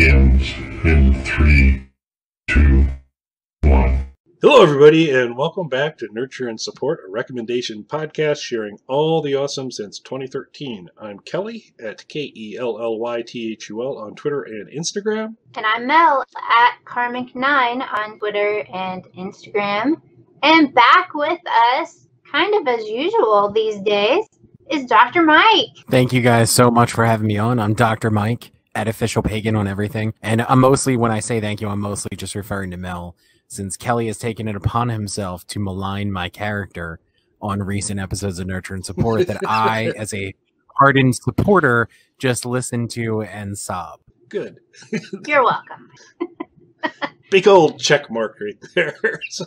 Nurture and support begins in three, two, one. Hello, everybody, and welcome back to Nurture and Support, a recommendation podcast sharing all the awesome since 2013. I'm Kelly at K E L L Y T H U L on Twitter and Instagram. And I'm Mel at Karmic9 on Twitter and Instagram. And back with us, kind of as usual these days, is Dr. Mike. Thank you guys so much for having me on. I'm Dr. Mike at Official Pagan on everything. And I'm mostly, when I say thank you, I'm mostly just referring to Mel, since Kelly has taken it upon himself to malign my character on recent episodes of Nurture and Support that I, as a hardened supporter, just listen to and sob. Good. You're welcome. Big old check mark right there. so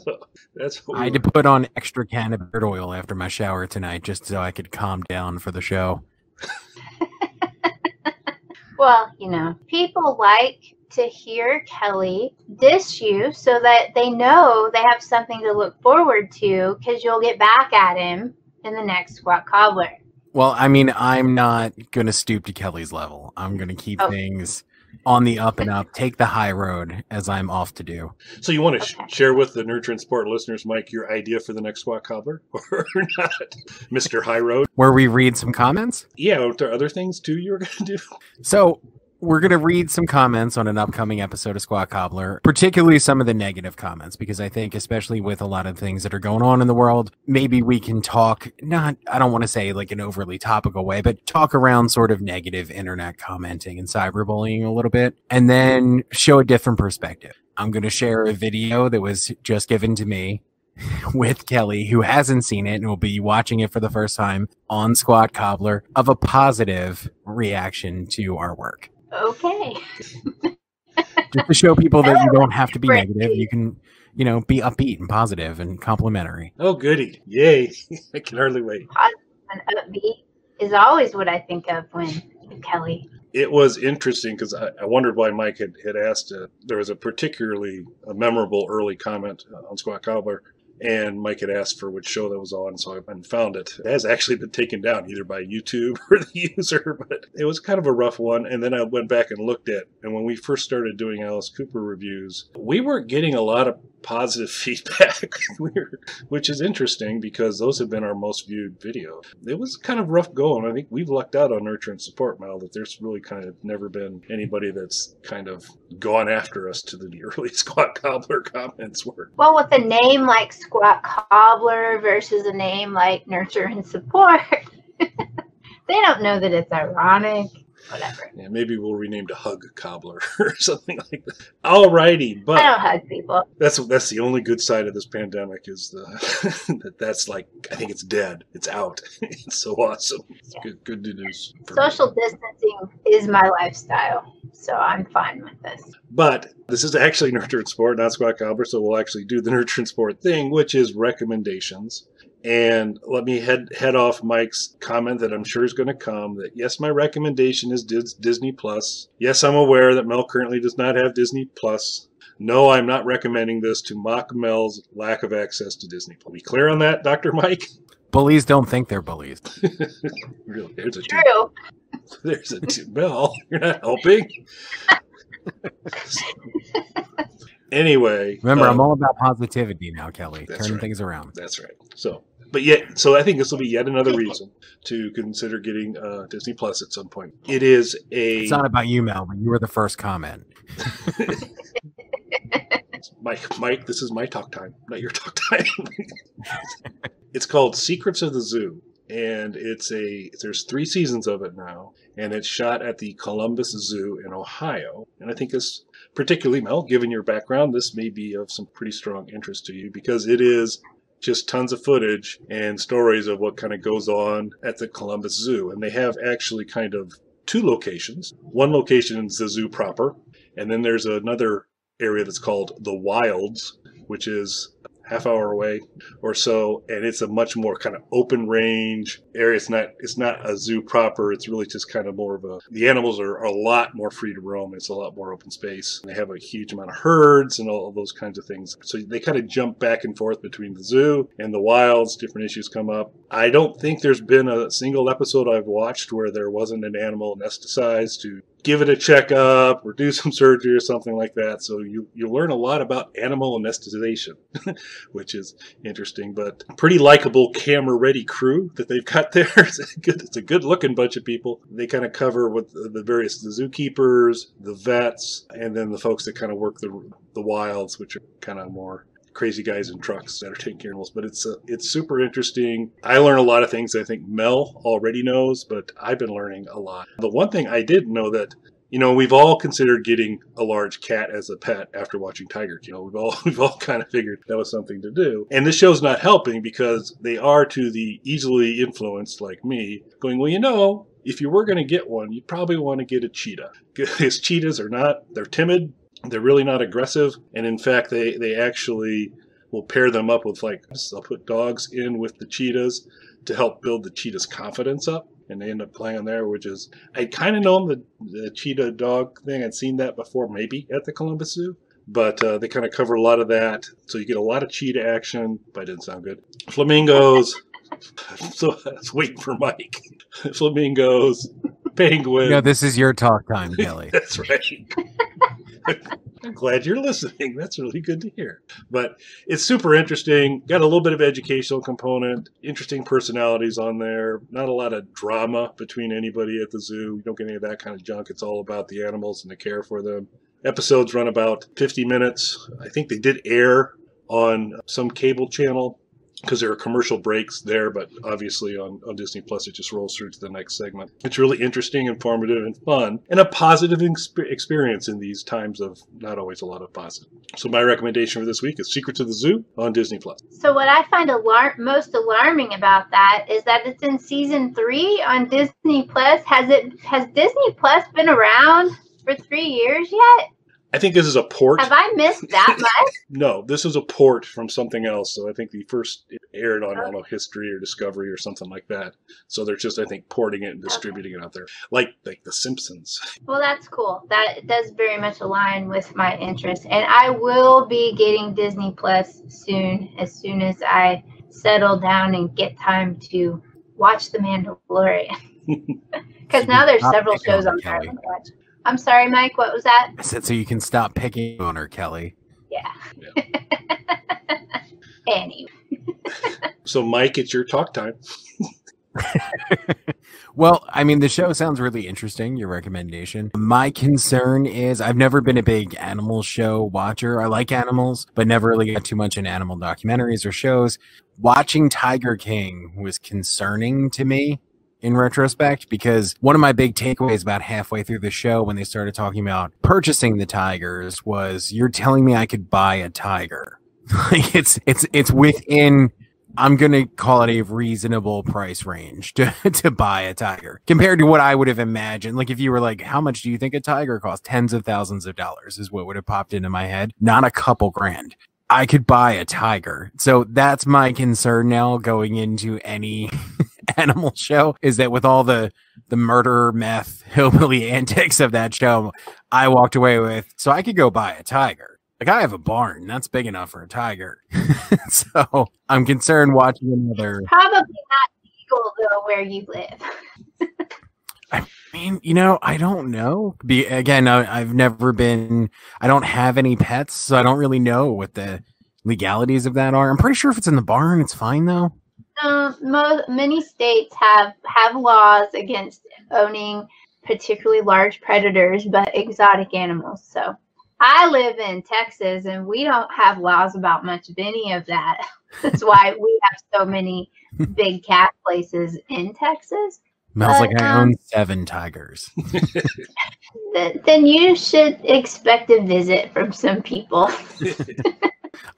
that's what I had to put on extra cannabis oil after my shower tonight just so I could calm down for the show. Well, you know, people like to hear Kelly diss you so that they know they have something to look forward to because you'll get back at him in the next squat cobbler. Well, I mean, I'm not going to stoop to Kelly's level. I'm going to keep Oh. things on the up and up, take the high road as I'm off to do. So you want to sh- share with the Nurture and Support listeners, Mike, your idea for the next squat cobbler or not, Mr. High Road? Where we read some comments. Yeah, are there other things too you were going to do? So we're going to read some comments on an upcoming episode of Squat Cobbler, particularly some of the negative comments, because I think, especially with a lot of things that are going on in the world, maybe we can talk, not, I don't want to say like an overly topical way, but talk around sort of negative internet commenting and cyberbullying a little bit, and then show a different perspective. I'm going to share a video that was just given to me with Kelly, who hasn't seen it and will be watching it for the first time on Squat Cobbler, of a positive reaction to our work. Okay. Just to show people that you don't have to be Great. negative. You can, you know, be upbeat and positive and complimentary. Oh, goody. Yay. I can hardly wait. An upbeat is always what I think of when Kelly. It was interesting because I, I wondered why Mike had, had asked. Uh, there was a particularly a memorable early comment uh, on Squat Cobbler, and Mike had asked for which show that was on, so I went and found it. It has actually been taken down either by YouTube or the user, but it was kind of a rough one. And then I went back and looked at, and when we first started doing Alice Cooper reviews, we weren't getting a lot of positive feedback, which is interesting because those have been our most viewed video. It was kind of rough going. I think we've lucked out on Nurture and Support, Mal, that there's really kind of never been anybody that's kind of gone after us to the early Squat Cobbler comments were. Well, with a name like Squat Cobbler versus a name like Nurture and Support, they don't know that it's ironic. Whatever. Yeah, maybe we'll rename to Hug Cobbler or something like that. Alrighty, but I don't hug people. that's that's the only good side of this pandemic is the that that's like I think it's dead. It's out. it's so awesome. It's good good news. for me. Social distancing is my lifestyle, so I'm fine with this. But this is actually Nurture and Sport, not Squat Cobbler, so we'll actually do the Nurture and Sport thing, which is recommendations. And let me head head off Mike's comment that I'm sure is going to come. That yes, my recommendation is Disney Plus. Yes, I'm aware that Mel currently does not have Disney Plus. No, I'm not recommending this to mock Mel's lack of access to Disney. Are we clear on that, Doctor Mike? Bullies don't think they're bullies. really, there's a True. there's a Mel. You're not helping. anyway, Remember, I'm um, all about positivity now, Kelly. That's Turning right. things around. That's right. So, but yet, so I think this will be yet another reason to consider getting uh, Disney Plus at some point. It is a It's not about you, Mel, but you were the first comment. Mike. Mike, this is my talk time, not your talk time. it's called Secrets of the Zoo, and it's a there's three seasons of it now, and it's shot at the Columbus Zoo in Ohio. And I think this, particularly Mel, given your background, this may be of some pretty strong interest to you because it is just tons of footage and stories of what kind of goes on at the Columbus Zoo. And they have actually kind of two locations. One location is the zoo proper, and then there's another area that's called the Wilds, which is half hour away or so, and it's a much more kind of open range area. It's not it's not a zoo proper. It's really just kind of more of a. The animals are, are a lot more free to roam. It's a lot more open space. They have a huge amount of herds and all those kinds of things. So they kind of jump back and forth between the zoo and the wilds. Different issues come up. I don't think there's been a single episode I've watched where there wasn't an animal anesthesized to give it a checkup or do some surgery or something like that. So you you learn a lot about animal anesthetization, which is interesting. But pretty likable camera ready crew that they've got there. It's a good, it's a good looking bunch of people. They kind of cover with the various the zookeepers, the vets, and then the folks that kind of work the the wilds, which are kind of more crazy guys in trucks that are taking care of animals. But it's uh, it's super interesting. I learn a lot of things I think Mel already knows, but I've been learning a lot. The one thing I did know that you know we've all considered getting a large cat as a pet after watching Tiger King. You know, we've all we've all kind of figured that was something to do. And this show's not helping because they are to the easily influenced like me going, well, you know. If you were going to get one, you'd probably want to get a cheetah. Because cheetahs are not, they're timid, they're really not aggressive, and in fact, they they actually will pair them up with like they'll put dogs in with the cheetahs to help build the cheetah's confidence up. And they end up playing there, which is I kind of know the, the cheetah dog thing. I'd seen that before, maybe at the Columbus Zoo but uh, they kind of cover a lot of that. So you get a lot of cheetah action, but it didn't sound good. Flamingos. so I was waiting for Mike. Flamingos, penguins. No, this is your talk time, Kelly. That's right. I'm glad you're listening. That's really good to hear. But it's super interesting. Got a little bit of educational component, interesting personalities on there. Not a lot of drama between anybody at the zoo. You don't get any of that kind of junk. It's all about the animals and the care for them. Episodes run about 50 minutes. I think they did air on some cable channel because there are commercial breaks there, but obviously on, on Disney Plus, it just rolls through to the next segment. It's really interesting, informative, and fun, and a positive exp- experience in these times of not always a lot of positive. So, my recommendation for this week is Secrets of the Zoo on Disney Plus. So, what I find alar- most alarming about that is that it's in season three on Disney Plus. Has it? Has Disney Plus been around for three years yet? I think this is a port. Have I missed that much? no, this is a port from something else. So I think the first aired on, I don't know, History or Discovery or something like that. So they're just, I think, porting it and distributing okay. it out there, like like The Simpsons. Well, that's cool. That does very much align with my interest, and I will be getting Disney Plus soon, as soon as I settle down and get time to watch The Mandalorian. Because now there's several shows on there to watch. I'm sorry, Mike. What was that? I said so you can stop picking on her, Kelly. Yeah. yeah. anyway. so, Mike, it's your talk time. well, I mean, the show sounds really interesting, your recommendation. My concern is I've never been a big animal show watcher. I like animals, but never really got too much in animal documentaries or shows. Watching Tiger King was concerning to me in retrospect because one of my big takeaways about halfway through the show when they started talking about purchasing the tigers was you're telling me I could buy a tiger. like it's it's it's within I'm gonna call it a reasonable price range to, to buy a tiger compared to what I would have imagined. Like if you were like, how much do you think a tiger costs? Tens of thousands of dollars is what would have popped into my head. Not a couple grand. I could buy a tiger. So that's my concern now going into any animal show is that with all the the murder meth hillbilly antics of that show i walked away with so i could go buy a tiger like i have a barn that's big enough for a tiger so i'm concerned watching another probably not legal though where you live I mean, you know, I don't know. Be again, I, I've never been. I don't have any pets, so I don't really know what the legalities of that are. I'm pretty sure if it's in the barn, it's fine though. Um, mo- many states have have laws against owning particularly large predators, but exotic animals. So I live in Texas, and we don't have laws about much of any of that. That's why we have so many big cat places in Texas. Smells like I um, own seven tigers. then you should expect a visit from some people.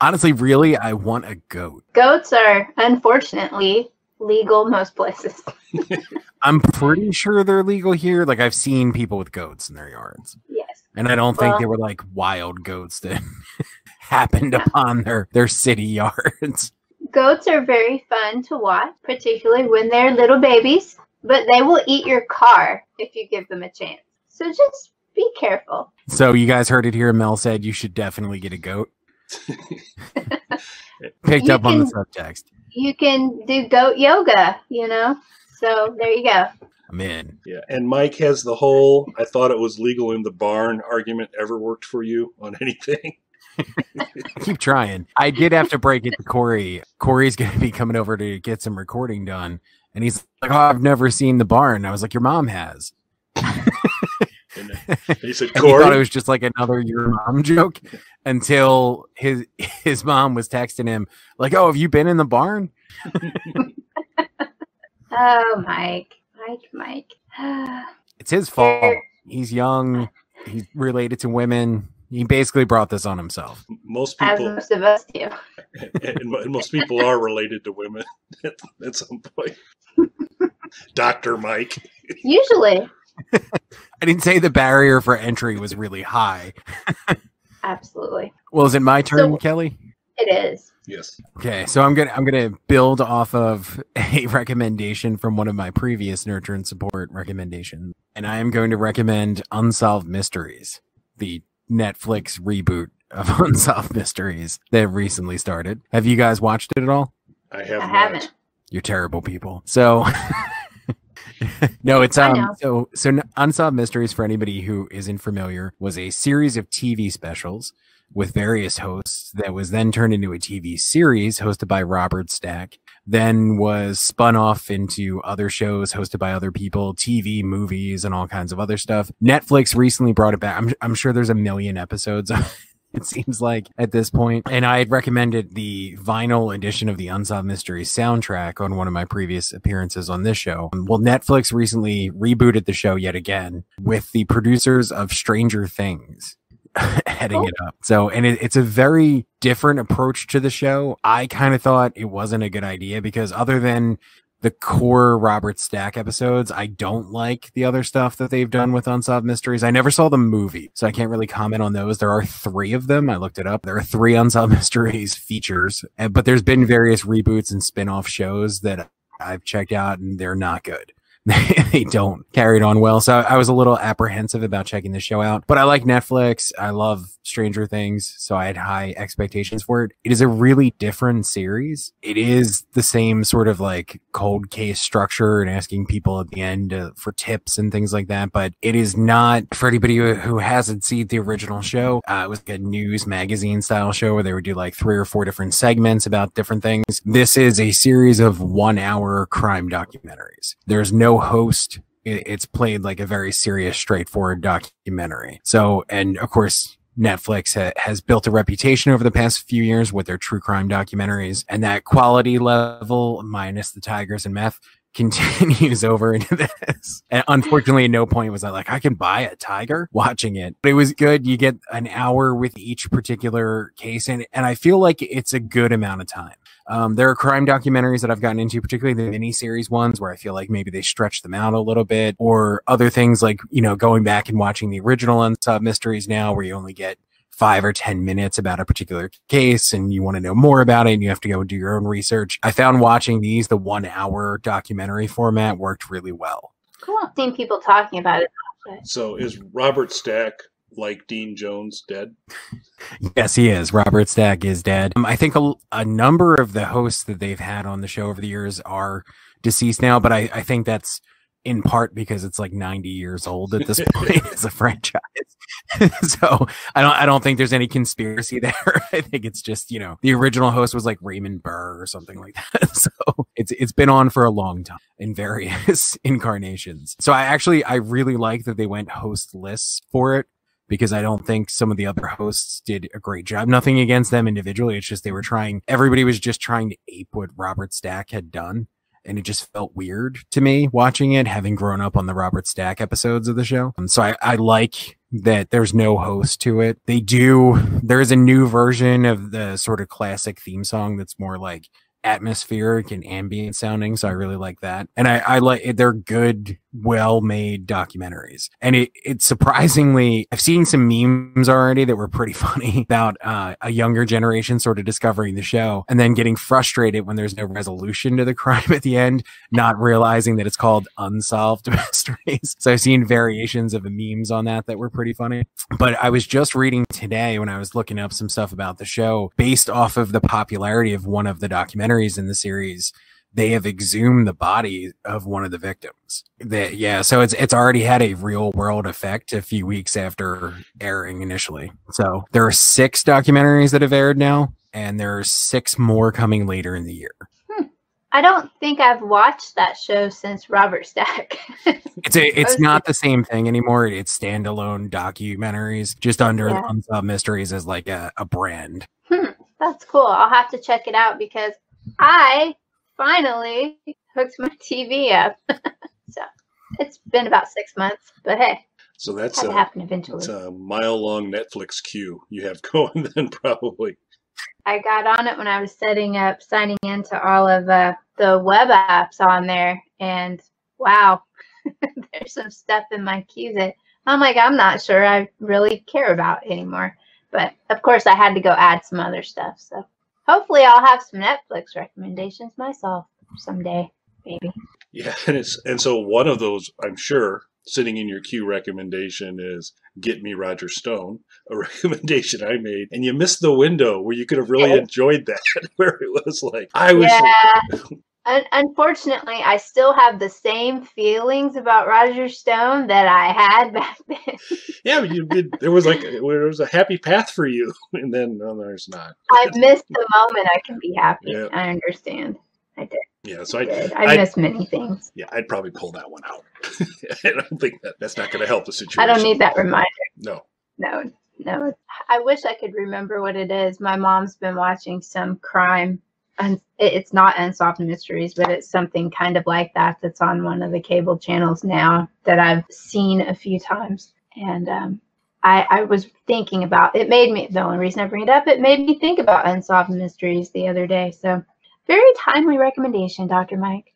Honestly, really, I want a goat. Goats are unfortunately legal most places. I'm pretty sure they're legal here. Like I've seen people with goats in their yards. Yes. And I don't well, think they were like wild goats that happened upon their their city yards. Goats are very fun to watch, particularly when they're little babies, but they will eat your car if you give them a chance. So just be careful. So you guys heard it here. Mel said you should definitely get a goat. Picked You up on the can- subtext. You can do goat yoga, you know? So there you go. I'm in. Yeah, and Mike has the whole "I thought it was legal in the barn" argument. Ever worked for you on anything? Keep trying. I did have to break it to Corey. Corey's going to be coming over to get some recording done, and he's like, "Oh, I've never seen the barn." I was like, "Your mom has." And he said, And he thought it was just like another your mom joke until his his mom was texting him like, "Oh, have you been in the barn?" Oh, Mike, Mike, Mike. It's his fault. He's young. He's related to women. He basically brought this on himself. most As people most of us do. and, and most people are related to women at, at some point." Doctor Mike. Usually, I didn't say the barrier for entry was really high. Absolutely, Well, is it my turn, So- Kelly? it is. Yes. Okay, so I'm gonna I'm gonna build off of a recommendation from one of my previous nurture and support recommendations, and I am going to recommend Unsolved Mysteries, the Netflix reboot of Unsolved Mysteries that recently started. Have you guys watched it at all? I have I not. haven't. You're terrible people. So no, it's um so so Unsolved Mysteries for anybody who isn't familiar was a series of TV specials with various hosts that was then turned into a TV series hosted by Robert Stack, then was spun off into other shows hosted by other people, TV, movies, and all kinds of other stuff. Netflix recently brought it back. I'm, I'm sure there's a million episodes. It seems like at this point, and I had recommended the vinyl edition of the Unsolved Mysteries soundtrack on one of my previous appearances on this show. Um, well, Netflix recently rebooted the show yet again with the producers of Stranger Things heading Cool. it up. So, and it, it's a very different approach to the show. I kind of thought it wasn't a good idea because other than the core Robert Stack episodes, I don't like the other stuff that they've done with Unsolved Mysteries. I never saw the movie, so I can't really comment on those. There are three of them. I looked it up. There are three Unsolved Mysteries features, but there's been various reboots and spin-off shows that I've checked out and they're not good. they don't carry it on well. So I was a little apprehensive about checking the show out, but I like Netflix. I love Stranger Things. So I had high expectations for it. It is a really different series. It is the same sort of like cold case structure and asking people at the end uh, for tips and things like that. But it is not for anybody who, who hasn't seen the original show. Uh, it was like a news magazine style show where they would do like three or four different segments about different things. This is a series of one hour crime documentaries. There's no host. It's played like a very serious, straightforward documentary. So, and of course, Netflix ha- has built a reputation over the past few years with their true crime documentaries, and that quality level, minus the tigers and meth, continues over into this. And unfortunately, at no point was I like, I can buy a tiger watching it. But it was good. You get an hour with each particular case, and, and I feel like it's a good amount of time. Um, there are crime documentaries that I've gotten into, particularly the miniseries ones, where I feel like maybe they stretch them out a little bit, or other things like, you know, going back and watching the original Unsolved Mysteries now, where you only get five or 10 minutes about a particular case and you want to know more about it and you have to go and do your own research. I found watching these, the one hour documentary format worked really well. Cool. I've seen people talking about it. So is Robert Stack like Dean Jones dead? Yes, he is. Robert Stack is dead. Um, I think a, a number of the hosts that they've had on the show over the years are deceased now, but I, I think that's in part because it's like 90 years old at this point as a franchise. so I don't I don't think there's any conspiracy there. I think it's just, you know, the original host was like Raymond Burr or something like that. So it's it's been on for a long time in various incarnations. So I actually I really like that they went hostless for it because I don't think some of the other hosts did a great job. Nothing against them individually. It's just they were trying, everybody was just trying to ape what Robert Stack had done. And it just felt weird to me watching it, having grown up on the Robert Stack episodes of the show. And so I, I like that there's no host to it. They do, there's a new version of the sort of classic theme song that's more like atmospheric and ambient sounding. So I really like that. And I, I like they're good, well made documentaries. And it, it's surprisingly, I've seen some memes already that were pretty funny about uh, a younger generation sort of discovering the show and then getting frustrated when there's no resolution to the crime at the end, not realizing that it's called unsolved mysteries. So I've seen variations of the memes on that that were pretty funny. But I was just reading today when I was looking up some stuff about the show based off of the popularity of one of the documentaries in the series they have exhumed the body of one of the victims. That yeah, so it's it's already had a real world effect a few weeks after airing initially. So there are six documentaries that have aired now, and there are six more coming later in the year. Hmm. I don't think I've watched that show since Robert Stack. It's a, it's not the same thing anymore. It's standalone documentaries, just under Yeah. Unsolved Mysteries as like a, a brand. Hmm. That's cool. I'll have to check it out because I finally hooked my TV up. so it's been about six months, but hey, So that's a, happen eventually. that's a mile long Netflix queue you have going then probably. I got on it when I was setting up, signing into all of uh, the web apps on there, and wow, there's some stuff in my queue that I'm like, I'm not sure I really care about anymore. But of course, I had to go add some other stuff. So hopefully, I'll have some Netflix recommendations myself someday, maybe. Yeah, and it's and so one of those I'm sure sitting in your queue recommendation is Get Me Roger Stone, a recommendation I made, and you missed the window where you could have really enjoyed that, where it was like I was Yeah. Un- unfortunately, I still have the same feelings about Roger Stone that I had back then. yeah, you did. There was like there was a happy path for you, and then no, there's not. I missed the moment I can be happy. Yeah. I understand. I did. Yeah, so I, I, did. I, I- missed many things. yeah, I'd probably pull that one out. I don't think that that's not going to help the situation. I don't need that reminder. No. No, no. I wish I could remember what it is. My mom's been watching some crime. And it's not unsolved mysteries, but it's something kind of like that that's on one of the cable channels now that I've seen a few times. And um, I, I was thinking about it. Made me the only reason I bring it up. It made me think about unsolved mysteries the other day. So very timely recommendation, Dr. Mike.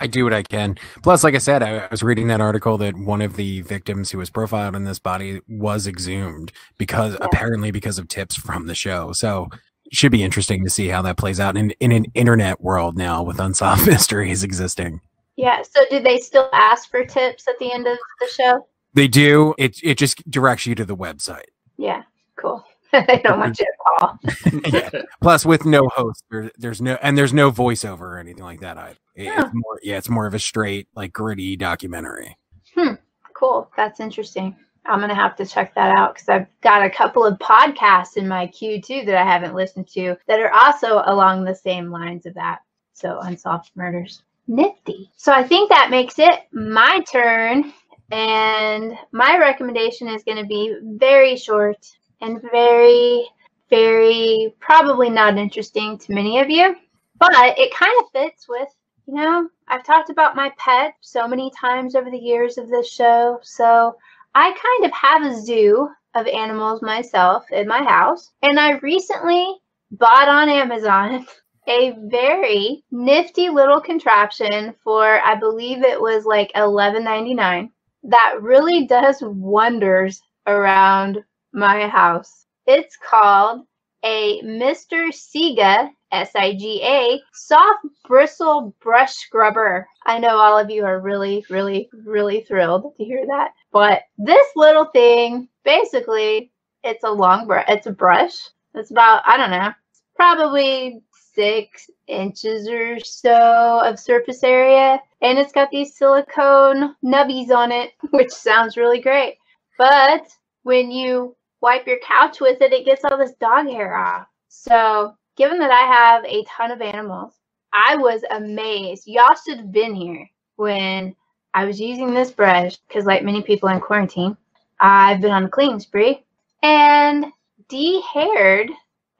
I do what I can. Plus, like I said, I, was reading that article that one of the victims who was profiled in this body was exhumed because Yeah. apparently because of tips from the show. So should be interesting to see how that plays out in, in an internet world now with unsolved mysteries existing. Yeah. So do they still ask for tips at the end of the show? They do. It it just directs you to the website. Yeah. Cool. they don't want you to call. yeah. Plus, with no host, there, there's no and there's no voiceover or anything like that. Either. It- Yeah. It's more, yeah, it's more of a straight, like gritty documentary. Hmm. Cool. That's interesting. I'm gonna have to check that out because I've got a couple of podcasts in my queue too that I haven't listened to that are also along the same lines of that. So unsolved murders. Nifty. So I think that makes it my turn. And my recommendation is going to be very short and very, very probably not interesting to many of you, but it kind of fits with, you know, I've talked about my pet so many times over the years of this show. So I kind of have a zoo of animals myself in my house. And I recently bought on Amazon a very nifty little contraption for I believe it was like $11.99 that really does wonders around my house. It's called a Mr. Siga S-I-G-A soft bristle brush scrubber. I know all of you are really, really, really thrilled to hear that. But this little thing, basically, it's a long brush. It's a brush. It's about I don't know, probably six inches or so of surface area, and it's got these silicone nubbies on it, which sounds really great. But when you wipe your couch with it, it gets all this dog hair off. So, given that I have a ton of animals, I was amazed. Y'all should have been here when I was using this brush because, like many people in quarantine, I've been on a cleaning spree and de-haired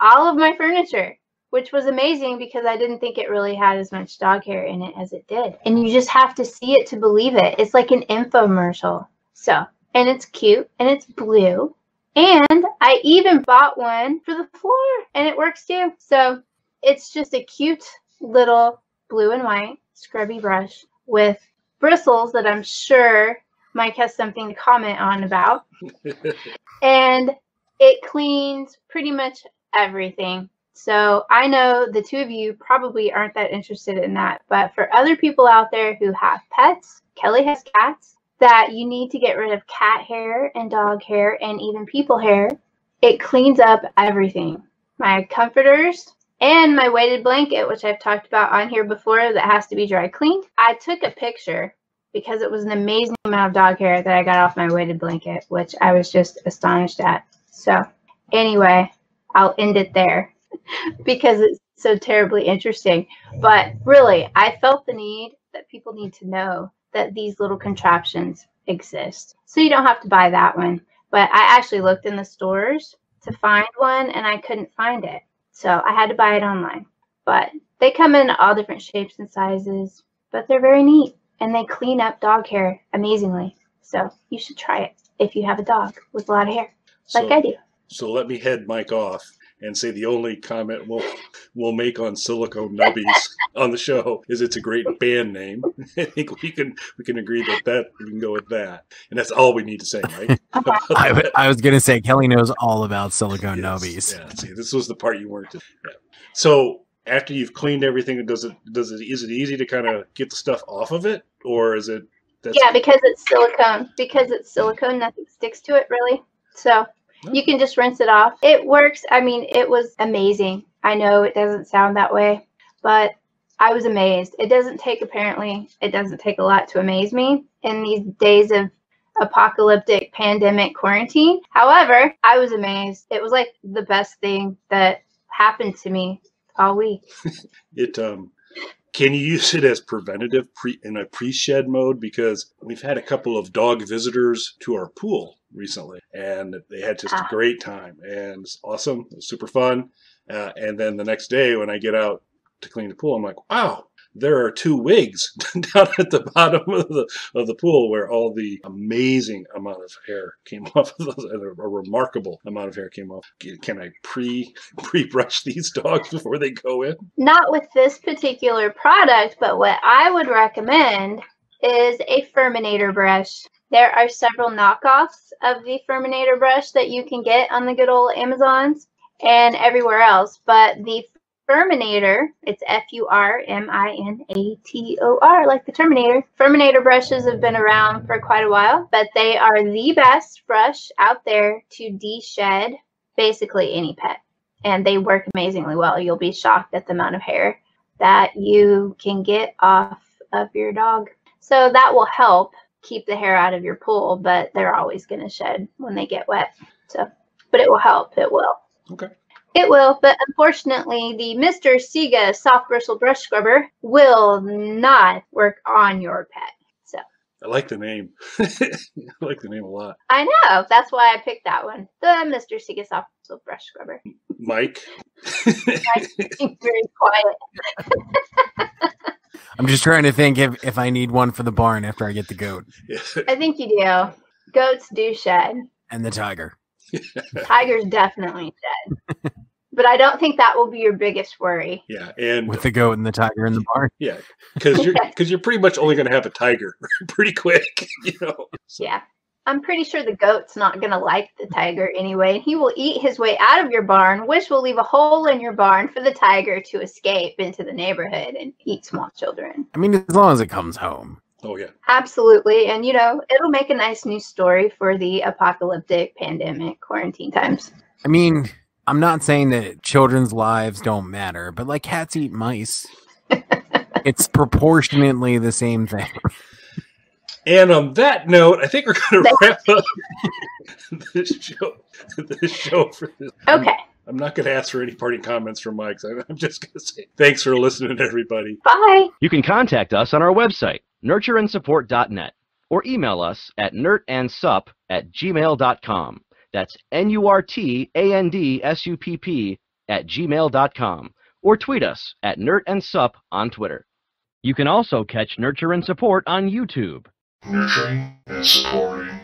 all of my furniture, which was amazing because I didn't think it really had as much dog hair in it as it did. And you just have to see it to believe it. It's like an infomercial. So, and it's cute and it's blue. And I even bought one for the floor and it works too. So it's just a cute little blue and white scrubby brush with bristles that I'm sure Mike has something to comment on about. and it cleans pretty much everything. So I know the two of you probably aren't that interested in that, but for other people out there who have pets, Kelly has cats, that you need to get rid of cat hair and dog hair and even people hair. It cleans up everything. My comforters and my weighted blanket, which I've talked about on here before, that has to be dry cleaned. I took a picture because it was an amazing amount of dog hair that I got off my weighted blanket, which I was just astonished at. So, anyway, I'll end it there because it's so terribly interesting. But really, I felt the need that people need to know that these little contraptions exist. So you don't have to buy that one. But I actually looked in the stores to find one and I couldn't find it. So I had to buy it online. But they come in all different shapes and sizes, but they're very neat and they clean up dog hair amazingly. So you should try it if you have a dog with a lot of hair, like so, I do. So let me head Mike off and say the only comment we'll we'll make on Silicone Nubbies on the show is it's a great band name. I think we can we can agree that that we can go with that, and that's all we need to say, right? I was gonna say Kelly knows all about silicone Yes, nubbies. Yeah, see, this was the part you weren't. Yeah. So after you've cleaned everything, does it does it is it easy to kind of get the stuff off of it, or is it? That's, Yeah, because it's silicone. Because it's silicone, nothing sticks to it really. So you can just rinse it off. It works. I mean, it was amazing. I know it doesn't sound that way, but I was amazed. It doesn't take apparently it doesn't take a lot to amaze me in these days of apocalyptic pandemic quarantine. However, I was amazed. It was like the best thing that happened to me all week. it um can you use it as preventative pre in a pre-shed mode because we've had a couple of dog visitors to our pool recently and they had just a Ah. great time and it's awesome it was super fun uh, and then the next day when i get out to clean the pool i'm like wow there are two wigs down at the bottom of the of the pool where all the amazing amount of hair came off of those, a, a remarkable amount of hair came off. Can I pre pre brush these dogs before they go in? not with this particular product, but what I would recommend is a Furminator brush. There are several knockoffs of the Furminator brush that you can get on the good old Amazons and everywhere else, but the Furminator, it's F U R M I N A T O R, like the Terminator. Furminator brushes have been around for quite a while, but they are the best brush out there to de-shed basically any pet and they work amazingly well. You'll be shocked at the amount of hair that you can get off of your dog. So that will help keep the hair out of your pool, but they're always going to shed when they get wet. So, but it will help. It will. Okay. It will, but unfortunately, the Mr. Siga soft bristle brush scrubber will not work on your pet. So I like the name. I like the name a lot. I know that's why I picked that one, the Mr. Siga soft bristle brush scrubber. Mike. Very quiet. I'm just trying to think if, if I need one for the barn after I get the goat I think you do. Goats do shed. and the tiger. Tigers definitely shed. But I don't think that will be your biggest worry. yeah, and With the goat and the tiger in the barn. yeah, because you're because you're pretty much only going to have a tiger pretty quick, you know. So, Yeah. I'm pretty sure the goat's not going to like the tiger anyway. And he will eat his way out of your barn, which will leave a hole in your barn for the tiger to escape into the neighborhood and eat small children. I mean, as long as it comes home. Oh yeah, Absolutely. And, you know, it'll make a nice news story for the apocalyptic pandemic quarantine times. I mean, I'm not saying that children's lives don't matter, but like cats eat mice. it's proportionately the same thing. And on that note, I think we're going to wrap up this show. This show for this. Okay. I'm not going to ask for any parting comments from Mike. so I'm just going to say thanks for listening, everybody. Bye. You can contact us on our website, nurtureandsupport.net, or email us at nurtandsup at gmail.com. That's N-U-R-T-A-N-D-S-U-P-P at gmail.com. Or tweet us at Nert and Sup on Twitter. You can also catch Nurture and Support on YouTube. Nurturing and supporting.